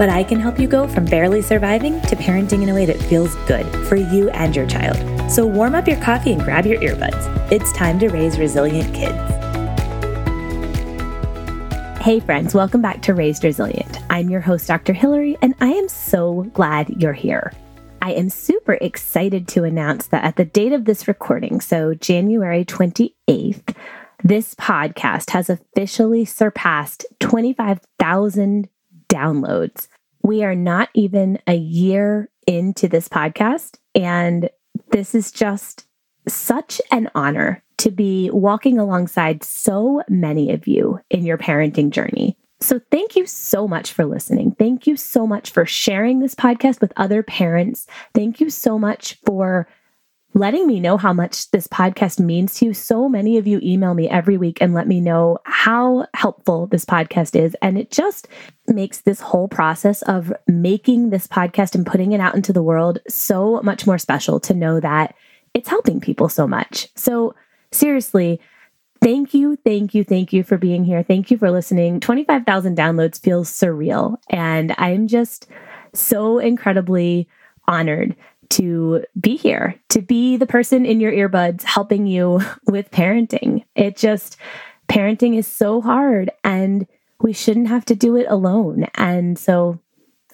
but I can help you go from barely surviving to parenting in a way that feels good for you and your child. So warm up your coffee and grab your earbuds. It's time to raise resilient kids. Hey, friends, welcome back to Raised Resilient. I'm your host, Dr. Hillary, and I am so glad you're here. I am super excited to announce that at the date of this recording, so January 28th, this podcast has officially surpassed 25,000 downloads. We are not even a year into this podcast, and this is just such an honor to be walking alongside so many of you in your parenting journey. So, thank you so much for listening. Thank you so much for sharing this podcast with other parents. Thank you so much for letting me know how much this podcast means to you. So many of you email me every week and let me know how helpful this podcast is. And it just makes this whole process of making this podcast and putting it out into the world so much more special to know that it's helping people so much. So, seriously, Thank you, thank you, thank you for being here. Thank you for listening. 25,000 downloads feels surreal. And I'm just so incredibly honored to be here, to be the person in your earbuds helping you with parenting. It just, parenting is so hard and we shouldn't have to do it alone. And so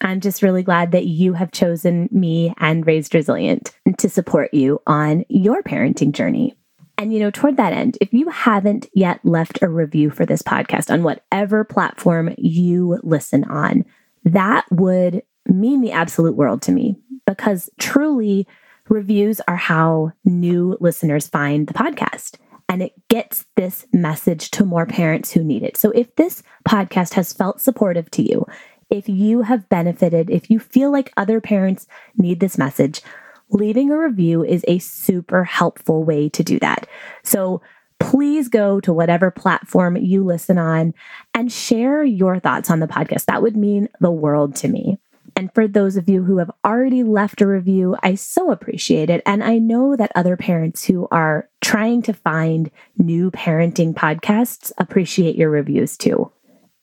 I'm just really glad that you have chosen me and Raised Resilient to support you on your parenting journey. And, you know, toward that end, if you haven't yet left a review for this podcast on whatever platform you listen on, that would mean the absolute world to me because truly reviews are how new listeners find the podcast and it gets this message to more parents who need it. So if this podcast has felt supportive to you, if you have benefited, if you feel like other parents need this message, leaving a review is a super helpful way to do that. So please go to whatever platform you listen on and share your thoughts on the podcast. That would mean the world to me. And for those of you who have already left a review, I so appreciate it. And I know that other parents who are trying to find new parenting podcasts appreciate your reviews too.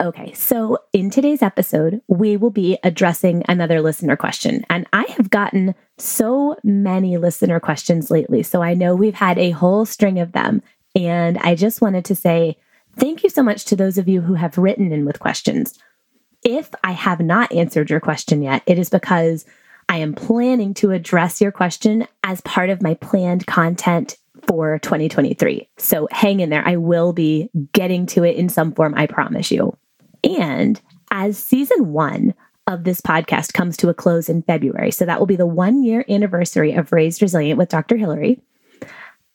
Okay, so in today's episode, we will be addressing another listener question. And I have gotten so many listener questions lately. So I know we've had a whole string of them. And I just wanted to say thank you so much to those of you who have written in with questions. If I have not answered your question yet, it is because I am planning to address your question as part of my planned content for 2023. So hang in there. I will be getting to it in some form, I promise you. And as season one of this podcast comes to a close in February, so that will be the one year anniversary of Raised Resilient with Dr. Hillary.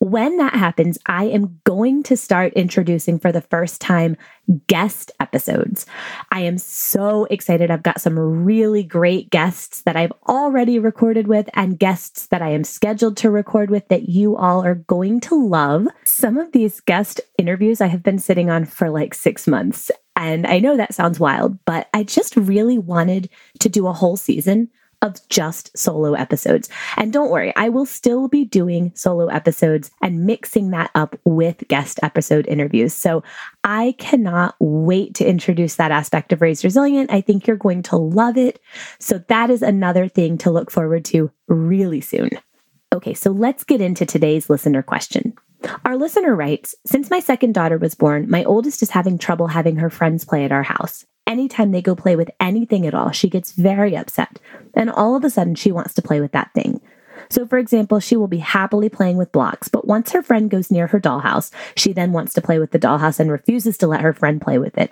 When that happens, I am going to start introducing for the first time guest episodes. I am so excited. I've got some really great guests that I've already recorded with and guests that I am scheduled to record with that you all are going to love. Some of these guest interviews I have been sitting on for like six months. And I know that sounds wild, but I just really wanted to do a whole season of just solo episodes. And don't worry, I will still be doing solo episodes and mixing that up with guest episode interviews. So I cannot wait to introduce that aspect of Raised Resilient. I think you're going to love it. So that is another thing to look forward to really soon. Okay, so let's get into today's listener question. Our listener writes Since my second daughter was born, my oldest is having trouble having her friends play at our house anytime they go play with anything at all, she gets very upset. And all of a sudden, she wants to play with that thing. So, for example, she will be happily playing with blocks, but once her friend goes near her dollhouse, she then wants to play with the dollhouse and refuses to let her friend play with it.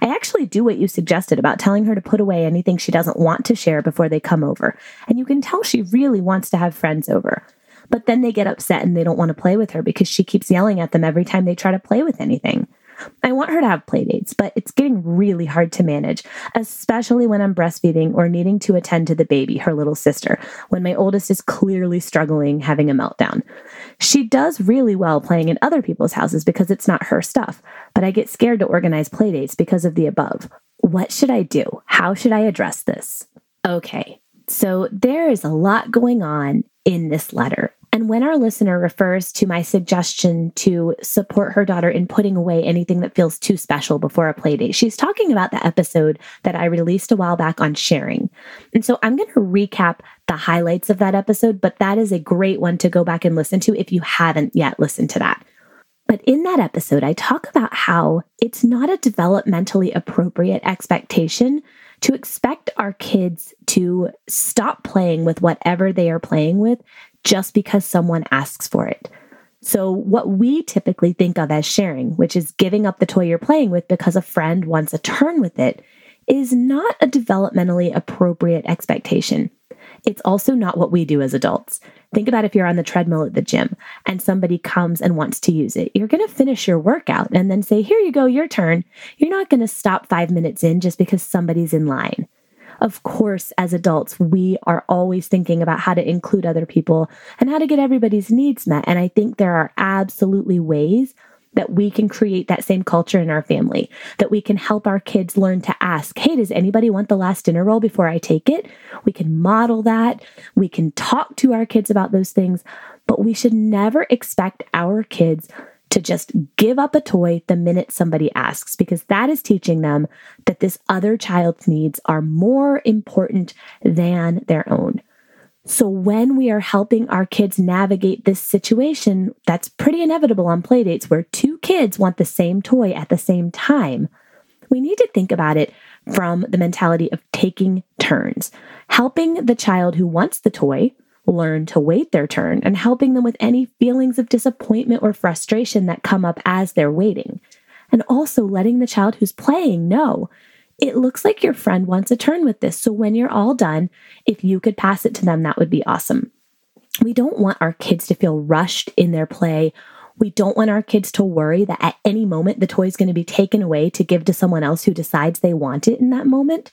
I actually do what you suggested about telling her to put away anything she doesn't want to share before they come over. And you can tell she really wants to have friends over. But then they get upset and they don't want to play with her because she keeps yelling at them every time they try to play with anything. I want her to have play dates, but it's getting really hard to manage, especially when I'm breastfeeding or needing to attend to the baby, her little sister, when my oldest is clearly struggling, having a meltdown. She does really well playing in other people's houses because it's not her stuff, but I get scared to organize play dates because of the above. What should I do? How should I address this? Okay, so there is a lot going on in this letter. And when our listener refers to my suggestion to support her daughter in putting away anything that feels too special before a play date, she's talking about the episode that I released a while back on sharing. And so I'm going to recap the highlights of that episode, but that is a great one to go back and listen to if you haven't yet listened to that. But in that episode, I talk about how it's not a developmentally appropriate expectation to expect our kids to stop playing with whatever they are playing with just because someone asks for it. So, what we typically think of as sharing, which is giving up the toy you're playing with because a friend wants a turn with it, is not a developmentally appropriate expectation. It's also not what we do as adults. Think about if you're on the treadmill at the gym and somebody comes and wants to use it. You're going to finish your workout and then say, Here you go, your turn. You're not going to stop five minutes in just because somebody's in line. Of course, as adults, we are always thinking about how to include other people and how to get everybody's needs met. And I think there are absolutely ways that we can create that same culture in our family, that we can help our kids learn to ask, Hey, does anybody want the last dinner roll before I take it? We can model that. We can talk to our kids about those things, but we should never expect our kids to just give up a toy the minute somebody asks, because that is teaching them that this other child's needs are more important than their own. So, when we are helping our kids navigate this situation, that's pretty inevitable on playdates where two kids want the same toy at the same time. We need to think about it from the mentality of taking turns, helping the child who wants the toy learn to wait their turn and helping them with any feelings of disappointment or frustration that come up as they're waiting. And also letting the child who's playing know it looks like your friend wants a turn with this. So when you're all done, if you could pass it to them, that would be awesome. We don't want our kids to feel rushed in their play. We don't want our kids to worry that at any moment the toy is going to be taken away to give to someone else who decides they want it in that moment.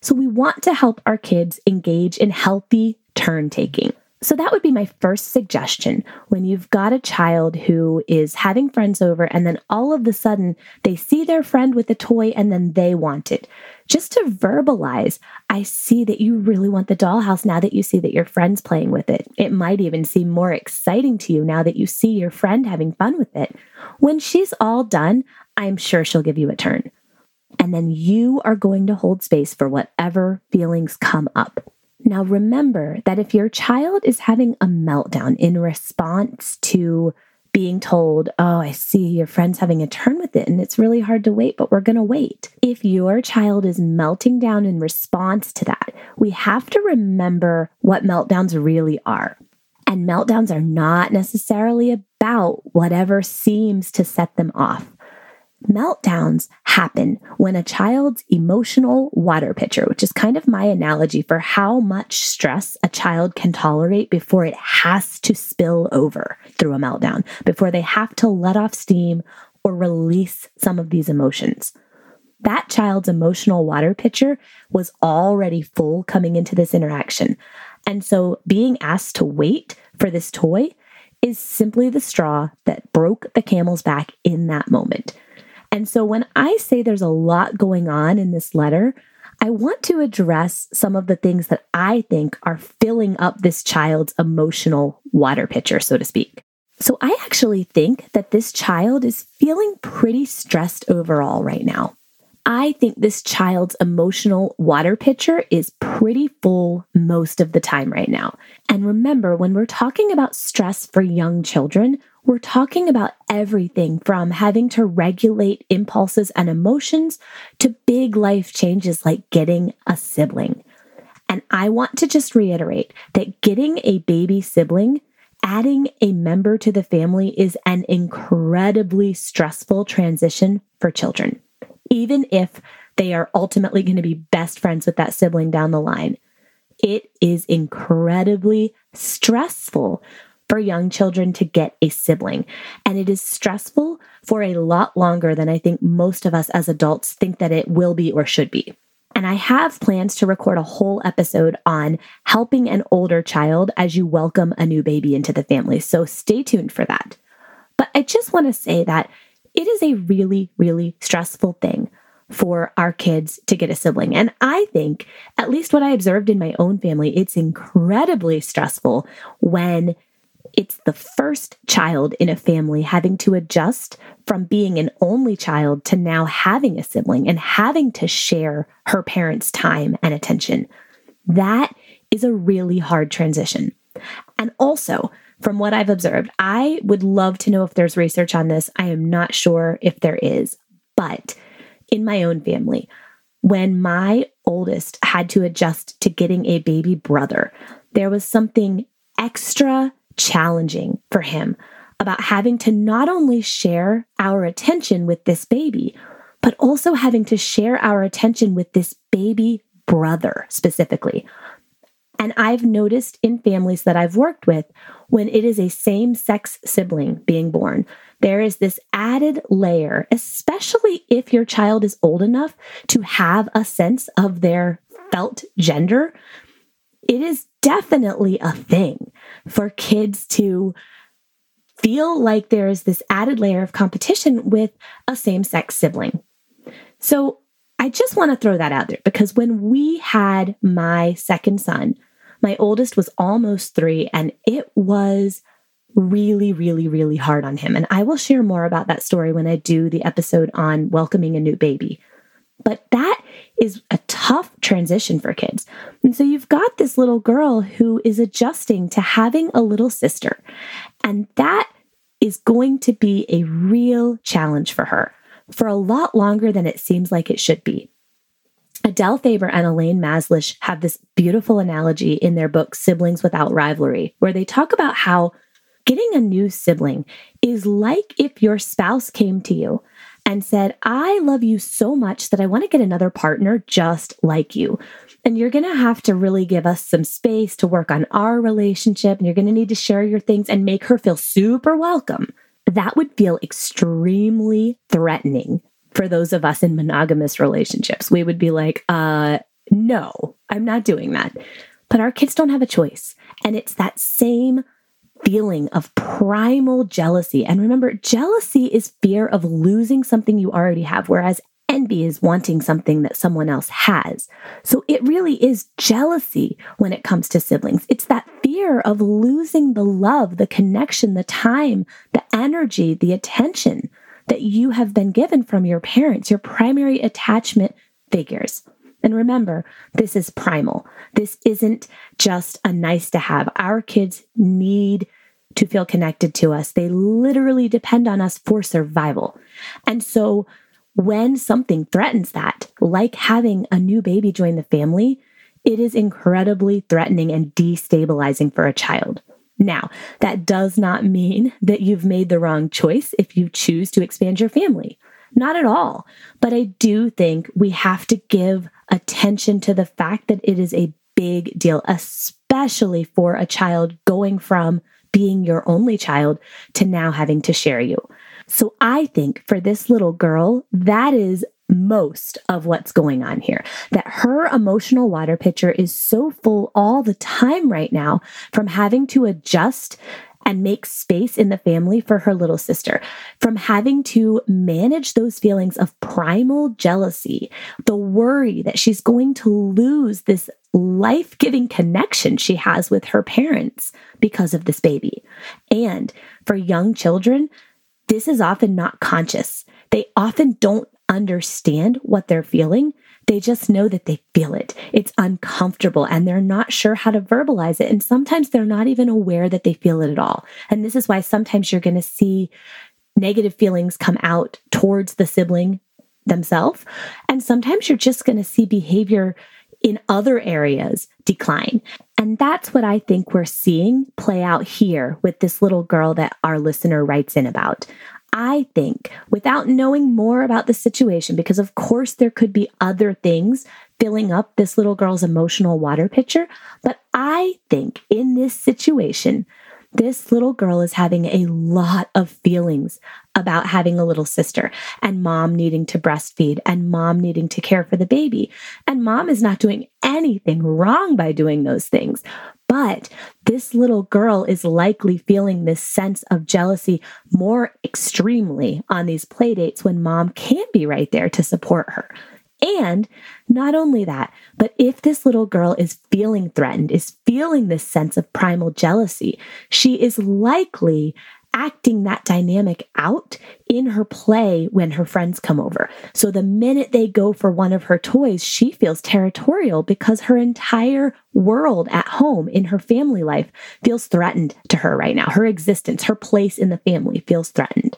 So we want to help our kids engage in healthy turn taking. So, that would be my first suggestion when you've got a child who is having friends over and then all of a sudden they see their friend with a toy and then they want it. Just to verbalize, I see that you really want the dollhouse now that you see that your friend's playing with it. It might even seem more exciting to you now that you see your friend having fun with it. When she's all done, I'm sure she'll give you a turn. And then you are going to hold space for whatever feelings come up. Now, remember that if your child is having a meltdown in response to being told, Oh, I see your friend's having a turn with it and it's really hard to wait, but we're going to wait. If your child is melting down in response to that, we have to remember what meltdowns really are. And meltdowns are not necessarily about whatever seems to set them off. Meltdowns happen when a child's emotional water pitcher, which is kind of my analogy for how much stress a child can tolerate before it has to spill over through a meltdown, before they have to let off steam or release some of these emotions. That child's emotional water pitcher was already full coming into this interaction. And so being asked to wait for this toy is simply the straw that broke the camel's back in that moment. And so when I say there's a lot going on in this letter, I want to address some of the things that I think are filling up this child's emotional water pitcher, so to speak. So I actually think that this child is feeling pretty stressed overall right now. I think this child's emotional water pitcher is pretty full most of the time right now. And remember, when we're talking about stress for young children, we're talking about everything from having to regulate impulses and emotions to big life changes like getting a sibling. And I want to just reiterate that getting a baby sibling, adding a member to the family is an incredibly stressful transition for children, even if they are ultimately going to be best friends with that sibling down the line. It is incredibly stressful for young children to get a sibling. And it is stressful for a lot longer than I think most of us as adults think that it will be or should be. And I have plans to record a whole episode on helping an older child as you welcome a new baby into the family. So stay tuned for that. But I just want to say that it is a really, really stressful thing for our kids to get a sibling. And I think, at least what I observed in my own family, it's incredibly stressful when it's the first child in a family having to adjust from being an only child to now having a sibling and having to share her parents' time and attention. That is a really hard transition. And also, from what I've observed, I would love to know if there's research on this. I am not sure if there is, but in my own family, when my oldest had to adjust to getting a baby brother, there was something extra challenging for him about having to not only share our attention with this baby, but also having to share our attention with this baby brother specifically. And I've noticed in families that I've worked with, when it is a same sex sibling being born, there is this added layer, especially if your child is old enough to have a sense of their felt gender. It is definitely a thing for kids to feel like there is this added layer of competition with a same sex sibling. So I just want to throw that out there because when we had my second son, my oldest was almost three, and it was really, really, really hard on him. And I will share more about that story when I do the episode on welcoming a new baby. But that is a tough transition for kids. And so you've got this little girl who is adjusting to having a little sister. And that is going to be a real challenge for her for a lot longer than it seems like it should be. Adele Faber and Elaine Mazlish have this beautiful analogy in their book, Siblings Without Rivalry, where they talk about how getting a new sibling is like if your spouse came to you and said, I love you so much that I want to get another partner just like you. And you're going to have to really give us some space to work on our relationship. And you're going to need to share your things and make her feel super welcome. That would feel extremely threatening for those of us in monogamous relationships. We would be like, uh, no, I'm not doing that. But our kids don't have a choice. And it's that same feeling of primal jealousy. And remember, jealousy is fear of losing something you already have, whereas envy is wanting something that someone else has. So it really is jealousy when it comes to siblings. It's that fear of losing the love, the connection, the time, the energy, the attention that you have been given from your parents, your primary attachment figures. And remember, this is primal. This isn't just a nice to have. Our kids need to feel connected to us. They literally depend on us for survival. And so when something threatens that, like having a new baby join the family, it is incredibly threatening and destabilizing for a child. Now, that does not mean that you've made the wrong choice if you choose to expand your family. Not at all. But I do think we have to give attention to the fact that it is a big deal, especially for a child going from being your only child to now having to share you. So I think for this little girl, that is most of what's going on here. That her emotional water pitcher is so full all the time right now from having to adjust and make space in the family for her little sister, from having to manage those feelings of primal jealousy, the worry that she's going to lose this life giving connection she has with her parents because of this baby. And for young children, this is often not conscious. They often don't understand what they're feeling. They just know that they feel it. It's uncomfortable and they're not sure how to verbalize it. And sometimes they're not even aware that they feel it at all. And this is why sometimes you're going to see negative feelings come out towards the sibling themselves. And sometimes you're just going to see behavior in other areas decline. And that's what I think we're seeing play out here with this little girl that our listener writes in about. I think, without knowing more about the situation, because of course there could be other things filling up this little girl's emotional water pitcher, but I think in this situation, this little girl is having a lot of feelings about having a little sister and mom needing to breastfeed and mom needing to care for the baby. And mom is not doing anything wrong by doing those things. But this little girl is likely feeling this sense of jealousy more extremely on these playdates when mom can't be right there to support her. And not only that, but if this little girl is feeling threatened, is feeling this sense of primal jealousy, she is likely acting that dynamic out in her play when her friends come over. So the minute they go for one of her toys, she feels territorial because her entire world at home in her family life feels threatened to her right now. Her existence, her place in the family feels threatened.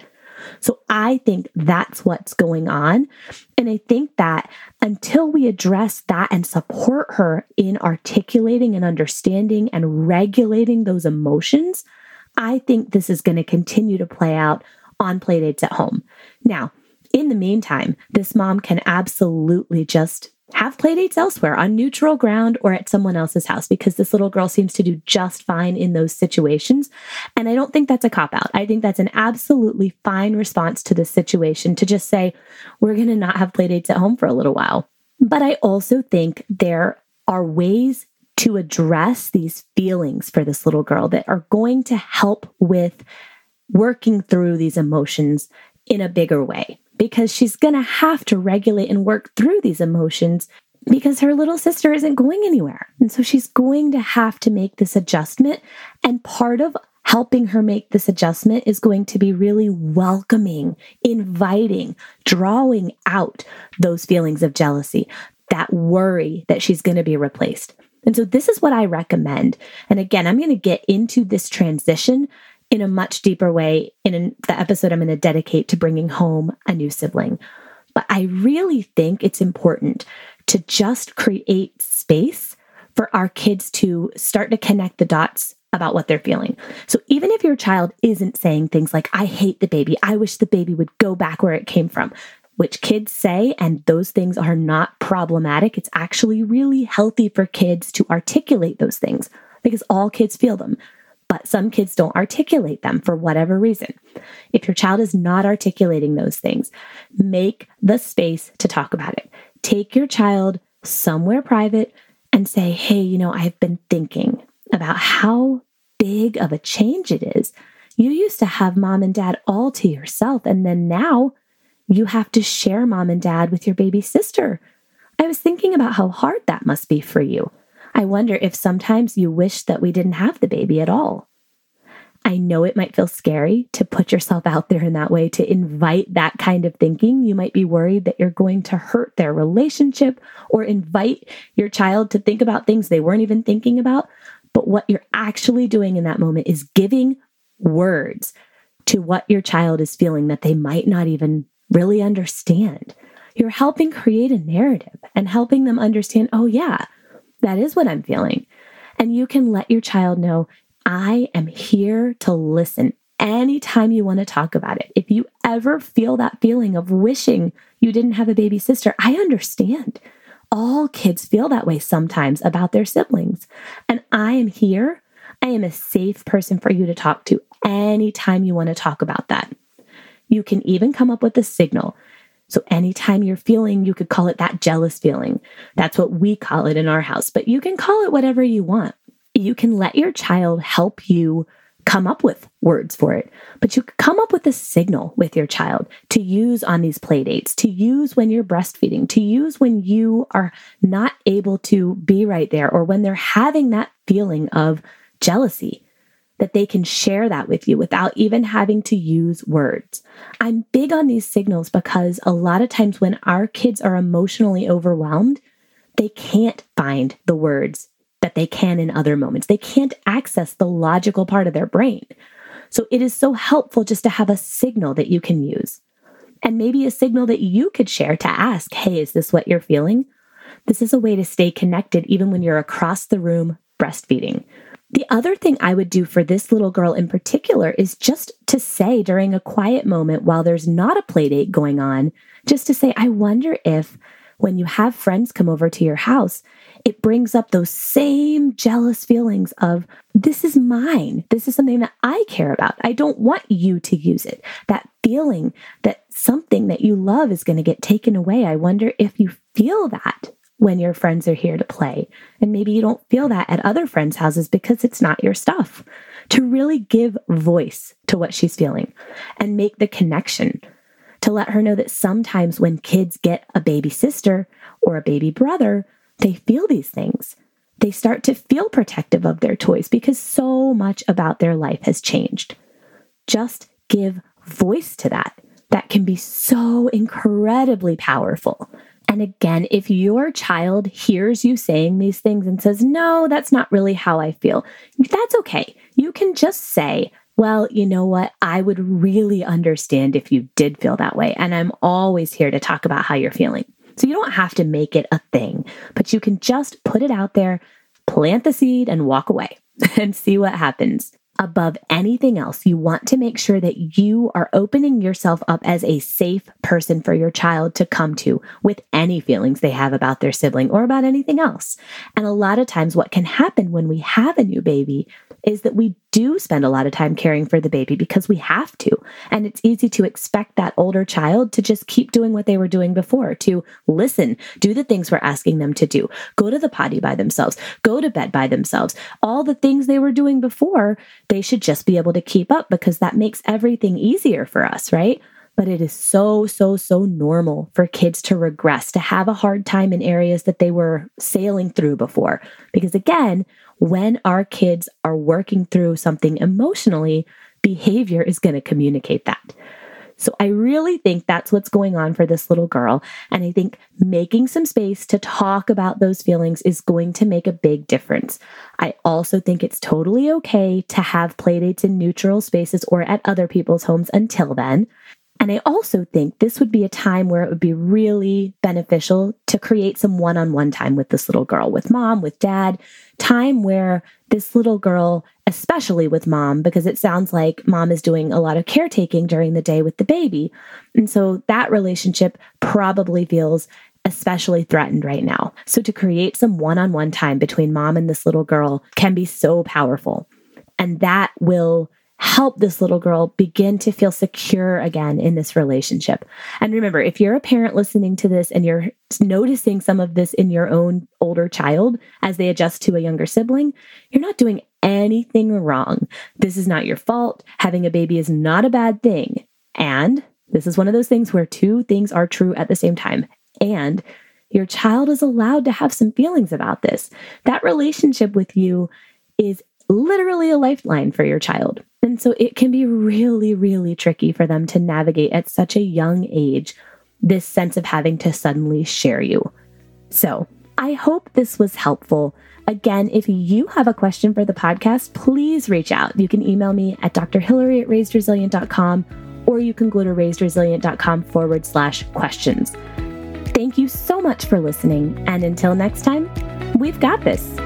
So I think that's what's going on. And I think that until we address that and support her in articulating and understanding and regulating those emotions, I think this is going to continue to play out on playdates at home. Now, in the meantime, this mom can absolutely just have playdates elsewhere on neutral ground or at someone else's house because this little girl seems to do just fine in those situations. And I don't think that's a cop out. I think that's an absolutely fine response to this situation to just say, we're going to not have playdates at home for a little while. But I also think there are ways to address these feelings for this little girl that are going to help with working through these emotions in a bigger way because she's going to have to regulate and work through these emotions because her little sister isn't going anywhere. And so she's going to have to make this adjustment. And part of helping her make this adjustment is going to be really welcoming, inviting, drawing out those feelings of jealousy, that worry that she's going to be replaced. And so this is what I recommend. And again, I'm going to get into this transition in a much deeper way in the episode I'm going to dedicate to bringing home a new sibling. But I really think it's important to just create space for our kids to start to connect the dots about what they're feeling. So even if your child isn't saying things like, I hate the baby, I wish the baby would go back where it came from, which kids say, and those things are not problematic. It's actually really healthy for kids to articulate those things because all kids feel them but some kids don't articulate them for whatever reason. If your child is not articulating those things, make the space to talk about it. Take your child somewhere private and say, Hey, you know, I've been thinking about how big of a change it is. You used to have mom and dad all to yourself, and then now you have to share mom and dad with your baby sister. I was thinking about how hard that must be for you. I wonder if sometimes you wish that we didn't have the baby at all. I know it might feel scary to put yourself out there in that way, to invite that kind of thinking. You might be worried that you're going to hurt their relationship or invite your child to think about things they weren't even thinking about. But what you're actually doing in that moment is giving words to what your child is feeling that they might not even really understand. You're helping create a narrative and helping them understand, oh, yeah, that is what I'm feeling. And you can let your child know, I am here to listen anytime you want to talk about it. If you ever feel that feeling of wishing you didn't have a baby sister, I understand. All kids feel that way sometimes about their siblings. And I am here. I am a safe person for you to talk to anytime you want to talk about that. You can even come up with a signal. So anytime you're feeling, you could call it that jealous feeling. That's what we call it in our house, but you can call it whatever you want. You can let your child help you come up with words for it, but you come up with a signal with your child to use on these play dates, to use when you're breastfeeding, to use when you are not able to be right there or when they're having that feeling of jealousy that they can share that with you without even having to use words. I'm big on these signals because a lot of times when our kids are emotionally overwhelmed, they can't find the words that they can in other moments. They can't access the logical part of their brain. So it is so helpful just to have a signal that you can use. And maybe a signal that you could share to ask, hey, is this what you're feeling? This is a way to stay connected even when you're across the room breastfeeding. The other thing I would do for this little girl in particular is just to say during a quiet moment while there's not a play date going on, just to say, I wonder if when you have friends come over to your house, it brings up those same jealous feelings of, this is mine. This is something that I care about. I don't want you to use it. That feeling that something that you love is going to get taken away. I wonder if you feel that when your friends are here to play. And maybe you don't feel that at other friends' houses because it's not your stuff. To really give voice to what she's feeling and make the connection to let her know that sometimes when kids get a baby sister or a baby brother, they feel these things. They start to feel protective of their toys because so much about their life has changed. Just give voice to that. That can be so incredibly powerful. And again, if your child hears you saying these things and says, No, that's not really how I feel, that's okay. You can just say, Well, you know what? I would really understand if you did feel that way. And I'm always here to talk about how you're feeling. So you don't have to make it a thing, but you can just put it out there, plant the seed, and walk away and see what happens above anything else, you want to make sure that you are opening yourself up as a safe person for your child to come to with any feelings they have about their sibling or about anything else. And a lot of times, what can happen when we have a new baby is that we do spend a lot of time caring for the baby because we have to. And it's easy to expect that older child to just keep doing what they were doing before, to listen, do the things we're asking them to do, go to the potty by themselves, go to bed by themselves. All the things they were doing before, they should just be able to keep up because that makes everything easier for us, right? But it is so, so, so normal for kids to regress, to have a hard time in areas that they were sailing through before. Because again, when our kids are working through something emotionally, behavior is going to communicate that. So I really think that's what's going on for this little girl. And I think making some space to talk about those feelings is going to make a big difference. I also think it's totally okay to have playdates in neutral spaces or at other people's homes until then. And I also think this would be a time where it would be really beneficial to create some one on one time with this little girl, with mom, with dad, time where this little girl, especially with mom, because it sounds like mom is doing a lot of caretaking during the day with the baby. And so that relationship probably feels especially threatened right now. So to create some one on one time between mom and this little girl can be so powerful. And that will help this little girl begin to feel secure again in this relationship. And remember, if you're a parent listening to this and you're noticing some of this in your own older child as they adjust to a younger sibling, you're not doing anything wrong. This is not your fault. Having a baby is not a bad thing. And this is one of those things where two things are true at the same time. And your child is allowed to have some feelings about this. That relationship with you is literally a lifeline for your child. And so it can be really, really tricky for them to navigate at such a young age this sense of having to suddenly share you. So I hope this was helpful. Again, if you have a question for the podcast, please reach out. You can email me at drhillary at raisedresilient.com or you can go to raisedresilient.com forward slash questions. Thank you so much for listening. And until next time, we've got this.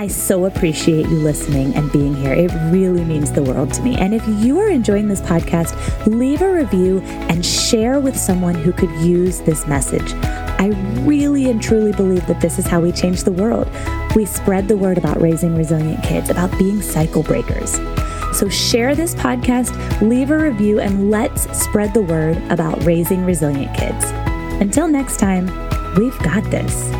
I so appreciate you listening and being here. It really means the world to me. And if you are enjoying this podcast, leave a review and share with someone who could use this message. I really and truly believe that this is how we change the world. We spread the word about raising resilient kids, about being cycle breakers. So share this podcast, leave a review, and let's spread the word about raising resilient kids. Until next time, we've got this.